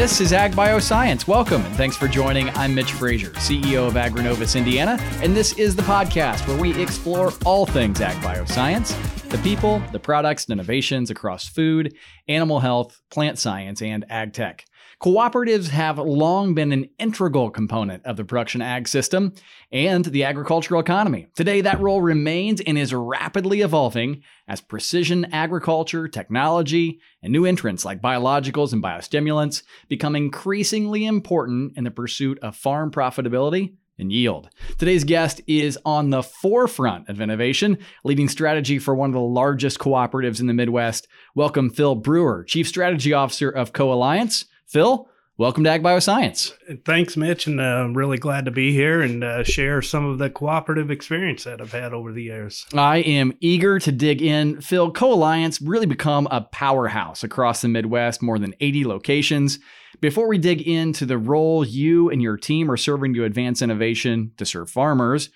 This is Ag Bioscience. Welcome and thanks for joining. I'm Mitch Frazier, CEO of Agrinovus Indiana, and this is the podcast where we explore all things Ag Bioscience the people, the products, and innovations across food, animal health, plant science, and ag tech. Cooperatives have long been an integral component of the production ag system and the agricultural economy. Today, that role remains and is rapidly evolving as precision agriculture, technology, and new entrants like biologicals and biostimulants become increasingly important in the pursuit of farm profitability and yield. Today's guest is on the forefront of innovation, leading strategy for one of the largest cooperatives in the Midwest. Welcome, Phil Brewer, Chief Strategy Officer of Co Alliance. Phil, welcome to Ag Bioscience. Thanks, Mitch, and uh, I'm really glad to be here and uh, share some of the cooperative experience that I've had over the years. I am eager to dig in. Phil, Co Alliance really become a powerhouse across the Midwest, more than 80 locations. Before we dig into the role you and your team are serving to advance innovation to serve farmers,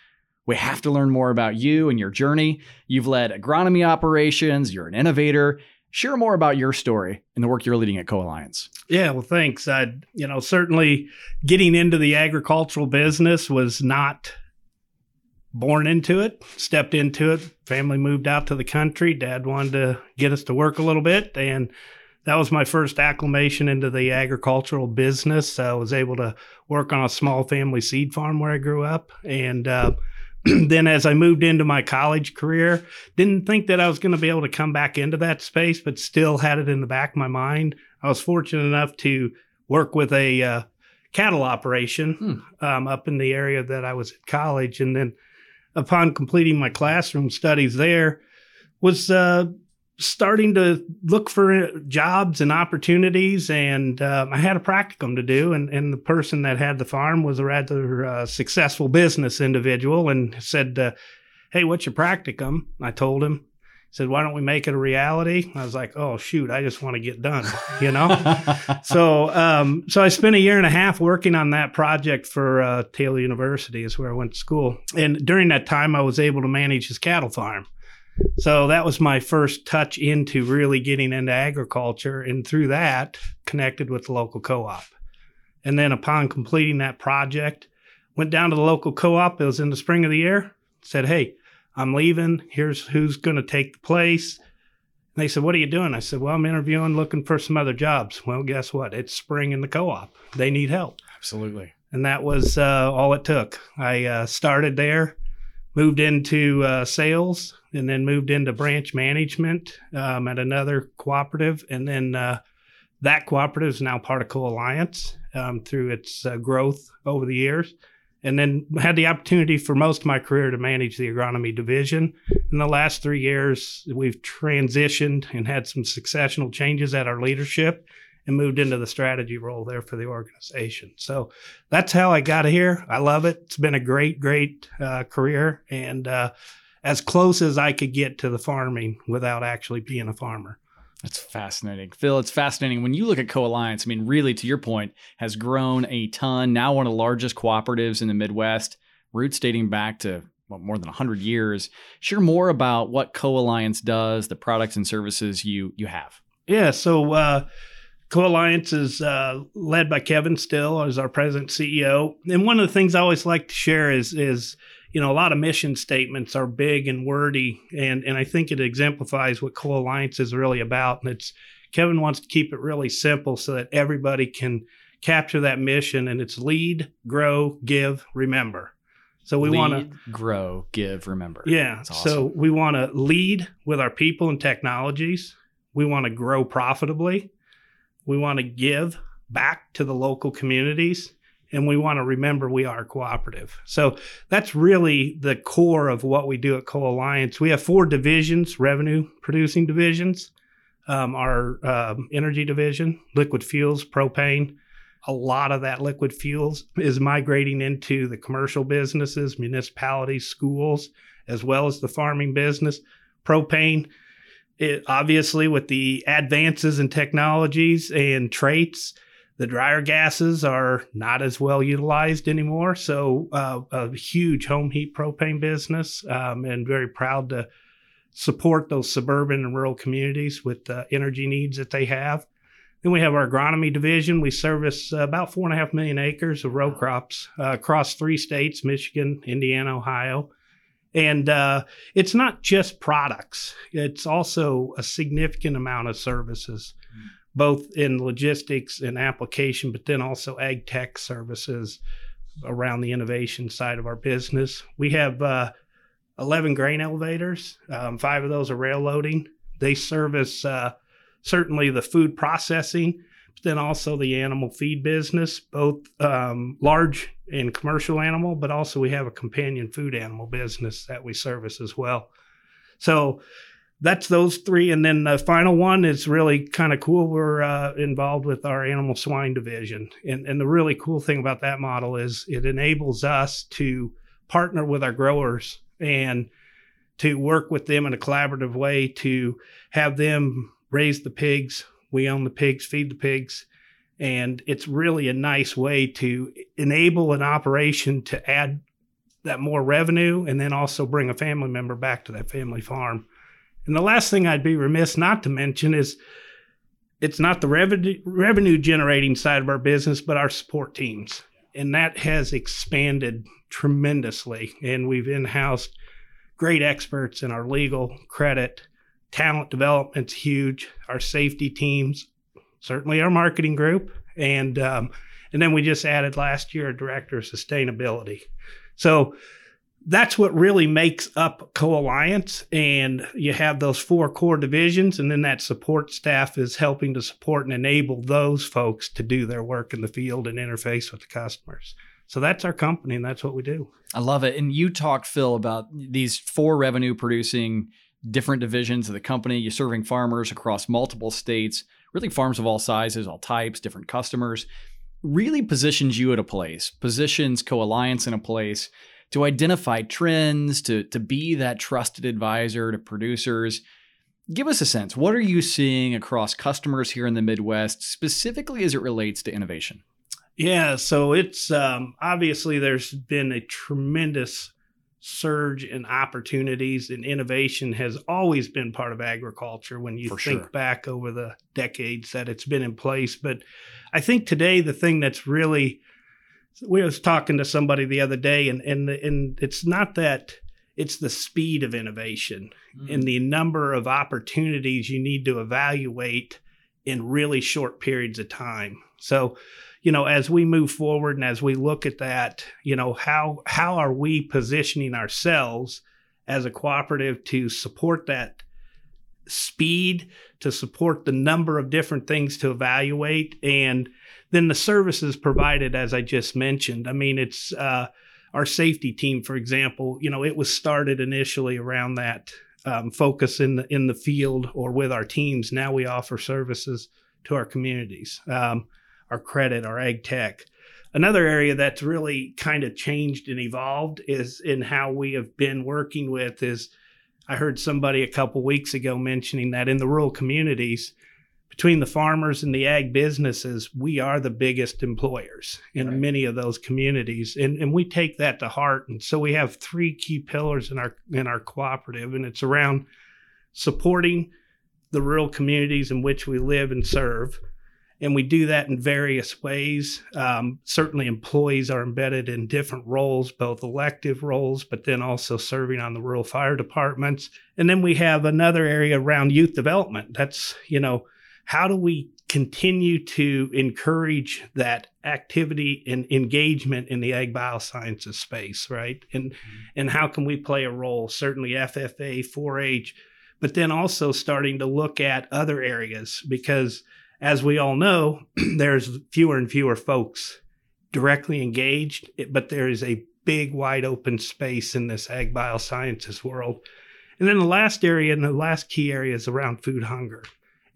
we have to learn more about you and your journey. You've led agronomy operations, you're an innovator, Share more about your story and the work you're leading at Co Alliance. Yeah, well, thanks. I, you know, certainly getting into the agricultural business was not born into it, stepped into it. Family moved out to the country. Dad wanted to get us to work a little bit. And that was my first acclimation into the agricultural business. I was able to work on a small family seed farm where I grew up. And, uh, then as I moved into my college career, didn't think that I was going to be able to come back into that space, but still had it in the back of my mind. I was fortunate enough to work with a uh, cattle operation hmm. um, up in the area that I was at college, and then upon completing my classroom studies there, was uh, starting to look for jobs and opportunities and uh, i had a practicum to do and, and the person that had the farm was a rather uh, successful business individual and said uh, hey what's your practicum? I told him. He said why don't we make it a reality? I was like oh shoot i just want to get done you know? So um, so i spent a year and a half working on that project for uh, taylor university is where i went to school. And during that time i was able to manage his cattle farm so that was my first touch into really getting into agriculture. And through that, connected with the local co op. And then upon completing that project, went down to the local co op. It was in the spring of the year. Said, Hey, I'm leaving. Here's who's going to take the place. And they said, What are you doing? I said, Well, I'm interviewing, looking for some other jobs. Well, guess what? It's spring in the co op. They need help. Absolutely. And that was uh, all it took. I uh, started there, moved into uh, sales, and then moved into branch management um, at another cooperative. And then uh, that cooperative is now part of Co Alliance um, through its uh, growth over the years. And then had the opportunity for most of my career to manage the agronomy division. In the last three years, we've transitioned and had some successional changes at our leadership and moved into the strategy role there for the organization. So that's how I got here. I love it. It's been a great, great uh, career. And, uh, as close as I could get to the farming without actually being a farmer. That's fascinating. Phil, it's fascinating. When you look at Co Alliance, I mean, really, to your point, has grown a ton. Now, one of the largest cooperatives in the Midwest, roots dating back to what, more than 100 years. Share more about what Co Alliance does, the products and services you, you have. Yeah. So, uh, Co Alliance is uh, led by Kevin Still as our president CEO. And one of the things I always like to share is, is you know, a lot of mission statements are big and wordy, and and I think it exemplifies what Co Alliance is really about. And it's Kevin wants to keep it really simple so that everybody can capture that mission, and it's lead, grow, give, remember. So we want to grow, give, remember. Yeah. Awesome. So we want to lead with our people and technologies. We want to grow profitably. We want to give back to the local communities and we want to remember we are cooperative. So that's really the core of what we do at Co Alliance. We have four divisions, revenue producing divisions. Um, our uh, energy division, liquid fuels, propane. A lot of that liquid fuels is migrating into the commercial businesses, municipalities, schools, as well as the farming business. Propane, it, obviously, with the advances in technologies and traits, the dryer gases are not as well utilized anymore. So, uh, a huge home heat propane business, um, and very proud to support those suburban and rural communities with the energy needs that they have. Then we have our agronomy division. We service about four and a half million acres of row crops uh, across three states Michigan, Indiana, Ohio. And uh, it's not just products, it's also a significant amount of services, mm. both in logistics and application, but then also ag tech services around the innovation side of our business. We have uh, 11 grain elevators, um, five of those are rail loading. They service uh, certainly the food processing, then also the animal feed business, both um, large and commercial animal, but also we have a companion food animal business that we service as well. So that's those three. And then the final one is really kind of cool. We're uh, involved with our animal swine division. And, and the really cool thing about that model is it enables us to partner with our growers and to work with them in a collaborative way to have them raise the pigs. We own the pigs, feed the pigs. And it's really a nice way to enable an operation to add that more revenue and then also bring a family member back to that family farm. And the last thing I'd be remiss not to mention is it's not the revenue revenue generating side of our business, but our support teams. And that has expanded tremendously. And we've in-housed great experts in our legal, credit, talent development's huge. Our safety teams, certainly our marketing group, and um, and then we just added last year a director of sustainability. So that's what really makes up Co-Alliance. And you have those four core divisions, and then that support staff is helping to support and enable those folks to do their work in the field and interface with the customers. So that's our company, and that's what we do. I love it. And you talked, Phil, about these four revenue producing different divisions of the company. You're serving farmers across multiple states, really farms of all sizes, all types, different customers. Really positions you at a place, positions Co-Alliance in a place to identify trends, to, to be that trusted advisor to producers. Give us a sense. What are you seeing across customers here in the Midwest, specifically as it relates to innovation? Yeah, so it's um, obviously there's been a tremendous surge in opportunities and innovation has always been part of agriculture when you For think sure. back over the decades that it's been in place. But I think today the thing that's really we was talking to somebody the other day and and and it's not that it's the speed of innovation mm. and the number of opportunities you need to evaluate in really short periods of time. So you know, as we move forward and as we look at that, you know, how how are we positioning ourselves as a cooperative to support that speed, to support the number of different things to evaluate, and then the services provided, as I just mentioned. I mean, it's uh, our safety team, for example. You know, it was started initially around that um, focus in the in the field or with our teams. Now we offer services to our communities. Um, our credit, our ag tech. Another area that's really kind of changed and evolved is in how we have been working with is I heard somebody a couple weeks ago mentioning that in the rural communities, between the farmers and the ag businesses, we are the biggest employers in right. many of those communities. And, and we take that to heart. And so we have three key pillars in our in our cooperative, and it's around supporting the rural communities in which we live and serve, and we do that in various ways. Um, certainly, employees are embedded in different roles, both elective roles, but then also serving on the rural fire departments. And then we have another area around youth development. That's, you know, how do we continue to encourage that activity and engagement in the ag biosciences space, right? And mm-hmm. and how can we play a role? Certainly FFA, 4-H, but then also starting to look at other areas because as we all know, there's fewer and fewer folks directly engaged, but there is a big, wide open space in this ag biosciences world. And then the last area and the last key area is around food hunger.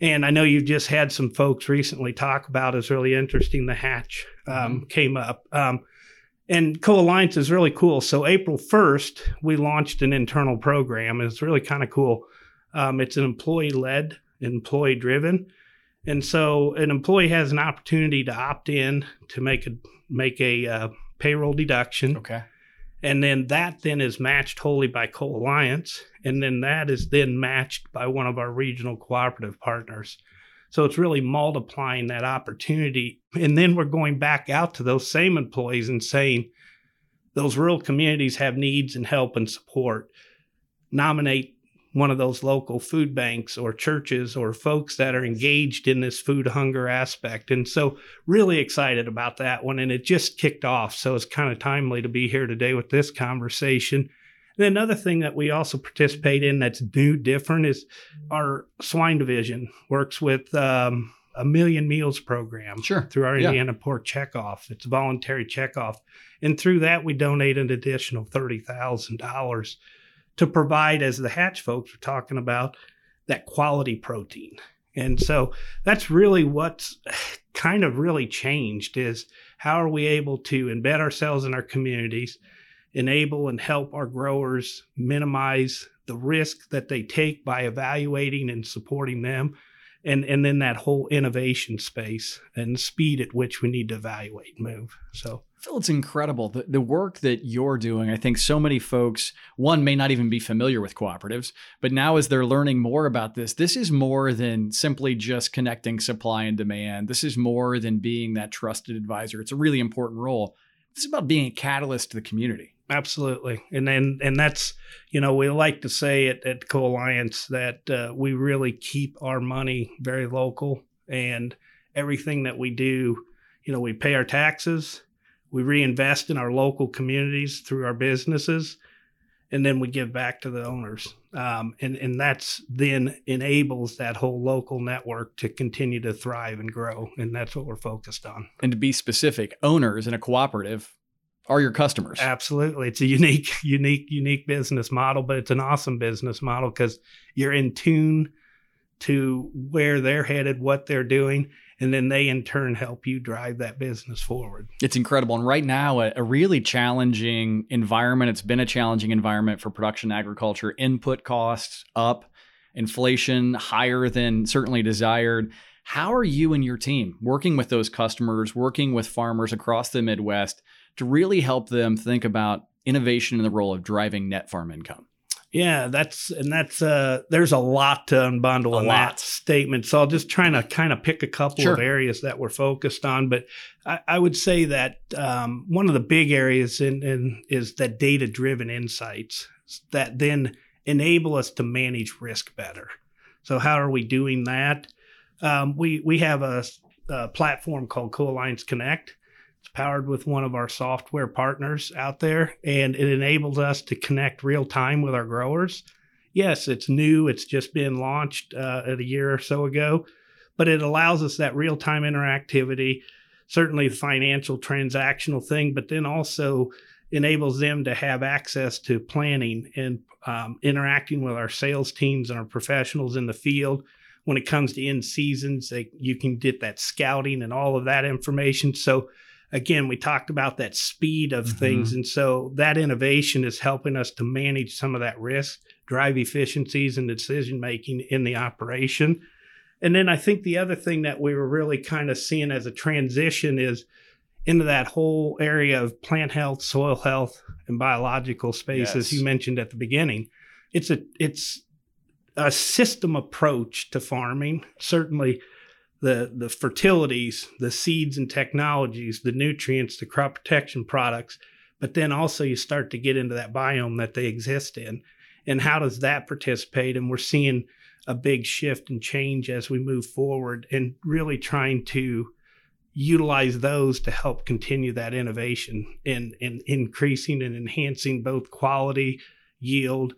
And I know you've just had some folks recently talk about is really interesting. The hatch um, mm-hmm. came up. Um, and Co-Alliance is really cool. So April 1st, we launched an internal program. It's really kind of cool. Um, it's an employee led, employee driven. And so an employee has an opportunity to opt in to make a make a uh, payroll deduction. Okay. And then that then is matched wholly by Co-Alliance, and then that is then matched by one of our regional cooperative partners. So it's really multiplying that opportunity. And then we're going back out to those same employees and saying, those rural communities have needs and help and support. Nominate one of those local food banks or churches or folks that are engaged in this food hunger aspect. And so, really excited about that one. And it just kicked off. So, it's kind of timely to be here today with this conversation. And another thing that we also participate in that's new, different is our swine division works with um, a million meals program sure. through our yeah. Indiana pork checkoff. It's a voluntary checkoff. And through that, we donate an additional $30,000 to provide, as the hatch folks were talking about, that quality protein. And so that's really what's kind of really changed is how are we able to embed ourselves in our communities, enable and help our growers minimize the risk that they take by evaluating and supporting them and and then that whole innovation space and speed at which we need to evaluate and move so Phil, it's incredible. The, the work that you're doing, I think so many folks, one, may not even be familiar with cooperatives, but now as they're learning more about this, this is more than simply just connecting supply and demand. This is more than being that trusted advisor. It's a really important role. This is about being a catalyst to the community. Absolutely, and then and that's you know we like to say at, at Co Alliance that uh, we really keep our money very local and everything that we do, you know, we pay our taxes, we reinvest in our local communities through our businesses, and then we give back to the owners, um, and and that's then enables that whole local network to continue to thrive and grow, and that's what we're focused on. And to be specific, owners in a cooperative are your customers. Absolutely. It's a unique, unique, unique business model, but it's an awesome business model because you're in tune to where they're headed, what they're doing, and then they in turn help you drive that business forward. It's incredible. And right now, a, a really challenging environment. It's been a challenging environment for production agriculture. Input costs up, inflation higher than certainly desired. How are you and your team working with those customers, working with farmers across the Midwest to really help them think about innovation in the role of driving net farm income. Yeah, that's and that's uh there's a lot to unbundle a in lot. that statement. So I'll just trying to kind of pick a couple sure. of areas that we're focused on. But I, I would say that um, one of the big areas in, in is that data driven insights that then enable us to manage risk better. So how are we doing that? Um, we we have a, a platform called Co Alliance Connect. It's powered with one of our software partners out there, and it enables us to connect real time with our growers. Yes, it's new, it's just been launched uh, a year or so ago, but it allows us that real time interactivity, certainly the financial transactional thing, but then also enables them to have access to planning and um, interacting with our sales teams and our professionals in the field when it comes to end seasons they, you can get that scouting and all of that information so again, we talked about that speed of mm-hmm. things. And so that innovation is helping us to manage some of that risk, drive efficiencies and decision making in the operation. And then I think the other thing that we were really kind of seeing as a transition is into that whole area of plant health, soil health, and biological space, yes. as you mentioned at the beginning. It's a it's a system approach to farming. Certainly, the the fertilities, the seeds and technologies, the nutrients, the crop protection products, but then also you start to get into that biome that they exist in. And how does that participate? And we're seeing a big shift and change as we move forward and really trying to utilize those to help continue that innovation and, and increasing and enhancing both quality, yield,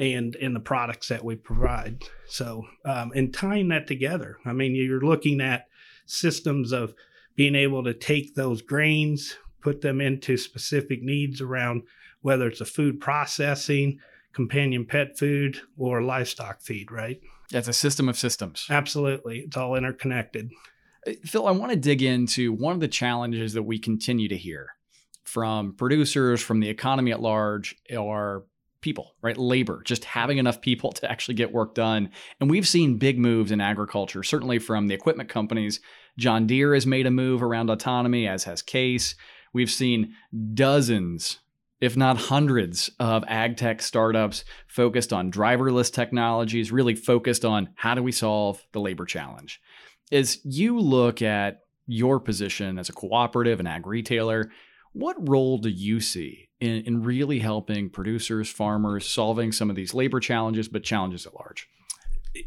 and in the products that we provide. So, um, and tying that together, I mean, you're looking at systems of being able to take those grains, put them into specific needs around whether it's a food processing, companion pet food, or livestock feed, right? It's a system of systems. Absolutely. It's all interconnected. Uh, Phil, I want to dig into one of the challenges that we continue to hear from producers, from the economy at large, are people, right? Labor, just having enough people to actually get work done. And we've seen big moves in agriculture, certainly from the equipment companies. John Deere has made a move around autonomy, as has Case. We've seen dozens if not hundreds, of ag tech startups focused on driverless technologies, really focused on how do we solve the labor challenge. As you look at your position as a cooperative and ag retailer, what role do you see in, in really helping producers, farmers, solving some of these labor challenges, but challenges at large?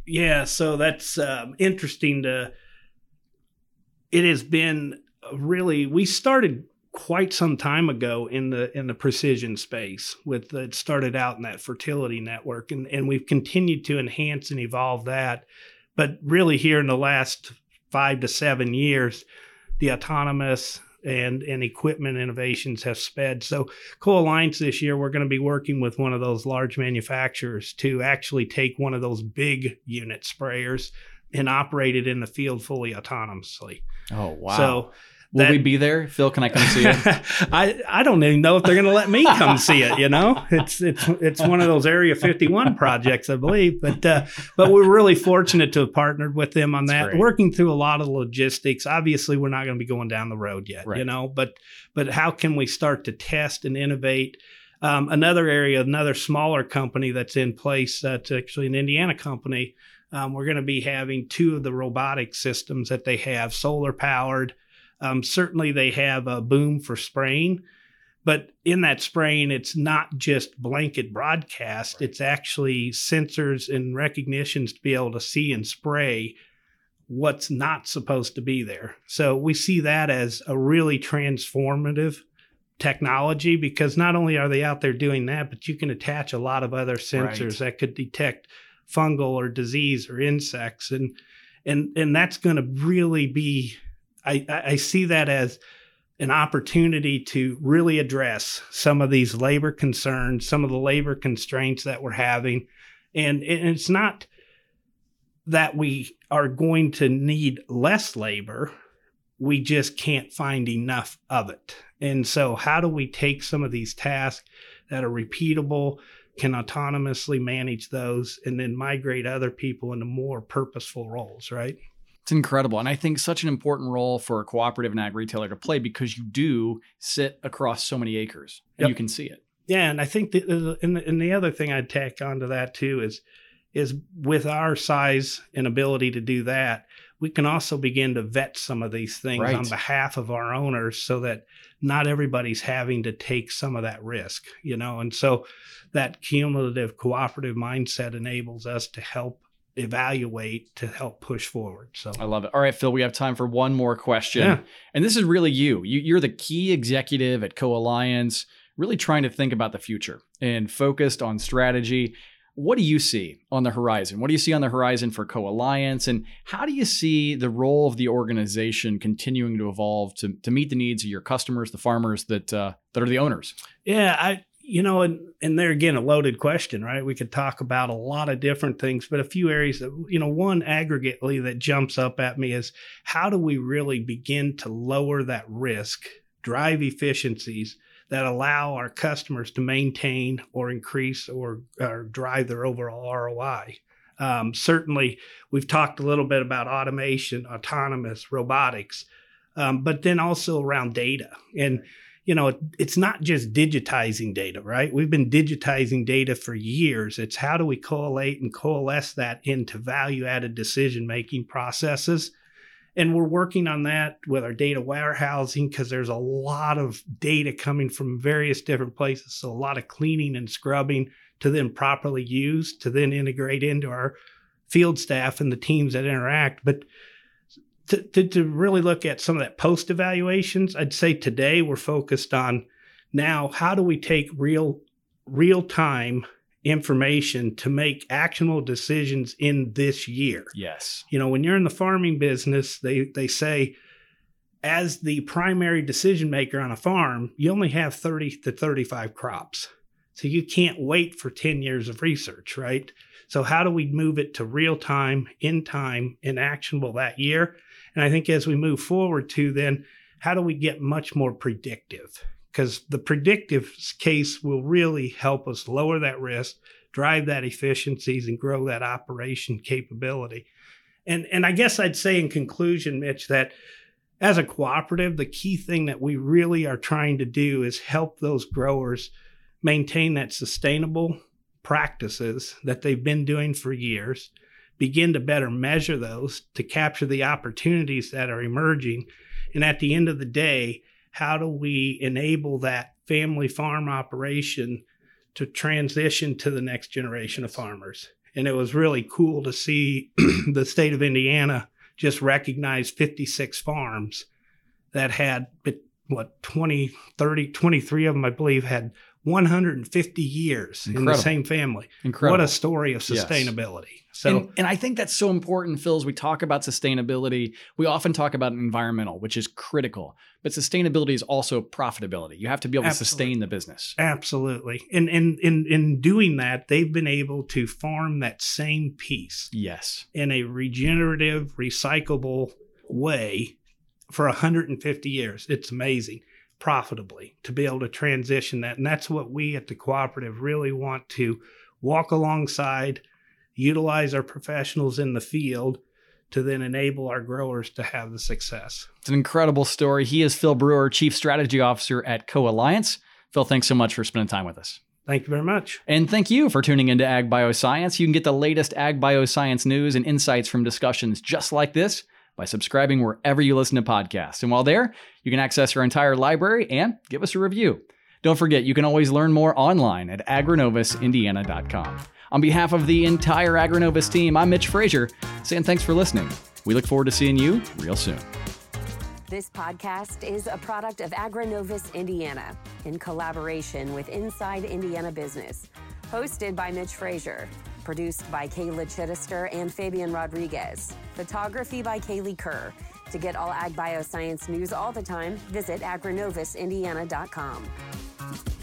Yeah, so that's um, interesting to. It has been really we started quite some time ago in the in the precision space with it started out in that fertility network and and we've continued to enhance and evolve that but really here in the last 5 to 7 years the autonomous and and equipment innovations have sped. So co-alliance this year we're going to be working with one of those large manufacturers to actually take one of those big unit sprayers and operate it in the field fully autonomously. Oh wow. So Will that, we be there, Phil? Can I come see it? I I don't even know if they're going to let me come see it. You know, it's it's it's one of those Area 51 projects, I believe. But uh, but we're really fortunate to have partnered with them on that, working through a lot of logistics. Obviously, we're not going to be going down the road yet, right. you know. But but how can we start to test and innovate? Um, another area, another smaller company that's in place. That's actually an Indiana company. Um, we're going to be having two of the robotic systems that they have, solar powered. Um, certainly, they have a boom for spraying, but in that spraying, it's not just blanket broadcast. Right. It's actually sensors and recognitions to be able to see and spray what's not supposed to be there. So we see that as a really transformative technology because not only are they out there doing that, but you can attach a lot of other sensors right. that could detect fungal or disease or insects and and and that's going to really be I, I see that as an opportunity to really address some of these labor concerns, some of the labor constraints that we're having. And it's not that we are going to need less labor, we just can't find enough of it. And so, how do we take some of these tasks that are repeatable, can autonomously manage those, and then migrate other people into more purposeful roles, right? It's incredible. And I think such an important role for a cooperative and ag retailer to play because you do sit across so many acres and yep. you can see it. Yeah. And I think the, and, the, and the other thing I'd tack onto that too is, is with our size and ability to do that, we can also begin to vet some of these things right. on behalf of our owners so that not everybody's having to take some of that risk, you know? And so that cumulative cooperative mindset enables us to help evaluate to help push forward. So I love it. All right, Phil, we have time for one more question. Yeah. And this is really you. you you're the key executive at Co Alliance, really trying to think about the future and focused on strategy. What do you see on the horizon? What do you see on the horizon for Co Alliance? And how do you see the role of the organization continuing to evolve to, to meet the needs of your customers, the farmers that uh, that are the owners? Yeah, I you know, and and there again, a loaded question, right? We could talk about a lot of different things, but a few areas that you know, one aggregately that jumps up at me is how do we really begin to lower that risk, drive efficiencies that allow our customers to maintain or increase or, or drive their overall ROI. Um, certainly, we've talked a little bit about automation, autonomous, robotics, um, but then also around data and you know, it's not just digitizing data, right? We've been digitizing data for years. It's how do we collate and coalesce that into value added decision making processes. And we're working on that with our data warehousing because there's a lot of data coming from various different places. So, a lot of cleaning and scrubbing to then properly use to then integrate into our field staff and the teams that interact. But to, to, to really look at some of that post evaluations, I'd say today we're focused on now how do we take real real time information to make actionable decisions in this year. Yes. You know, when you're in the farming business, they they say as the primary decision maker on a farm, you only have 30 to 35 crops. So you can't wait for 10 years of research, right? So how do we move it to real time, in time, and actionable that year? And I think as we move forward to then, how do we get much more predictive? Because the predictive case will really help us lower that risk, drive that efficiencies, and grow that operation capability. And and I guess I'd say in conclusion, Mitch, that as a cooperative, the key thing that we really are trying to do is help those growers maintain that sustainable practices that they've been doing for years, begin to better measure those to capture the opportunities that are emerging. And at the end of the day, how do we enable that family farm operation to transition to the next generation of farmers? And it was really cool to see the state of Indiana just recognize 56 farms that had what 20 30 23 of them i believe had 150 years Incredible. in the same family. Incredible. What a story of sustainability. Yes. So and, and, I think that's so important, Phil, as we talk about sustainability. We often talk about environmental, which is critical, but sustainability is also profitability. You have to be able Absolutely. to sustain the business. Absolutely. And in in in doing that, they've been able to farm that same piece. Yes. In a regenerative, recyclable way for 150 years. It's amazing profitably to be able to transition that. And that's what we at the cooperative really want to walk alongside, utilize our professionals in the field to then enable our growers to have the success. It's an incredible story. He is Phil Brewer, Chief Strategy Officer at Co Alliance. Phil, thanks so much for spending time with us. Thank you very much. And thank you for tuning into Ag Bioscience. You can get the latest Ag Bioscience news and insights from discussions just like this by subscribing wherever you listen to podcasts. And while there, you can access our entire library and give us a review. Don't forget, you can always learn more online at agrinovusindiana.com. On behalf of the entire Agrinovus team, I'm Mitch Frazier, saying thanks for listening. We look forward to seeing you real soon. This podcast is a product of Agrinovus Indiana in collaboration with Inside Indiana Business, hosted by Mitch Frazier. Produced by Kayla Chittister and Fabian Rodriguez. Photography by Kaylee Kerr. To get all ag bioscience news all the time, visit agrinovusindiana.com.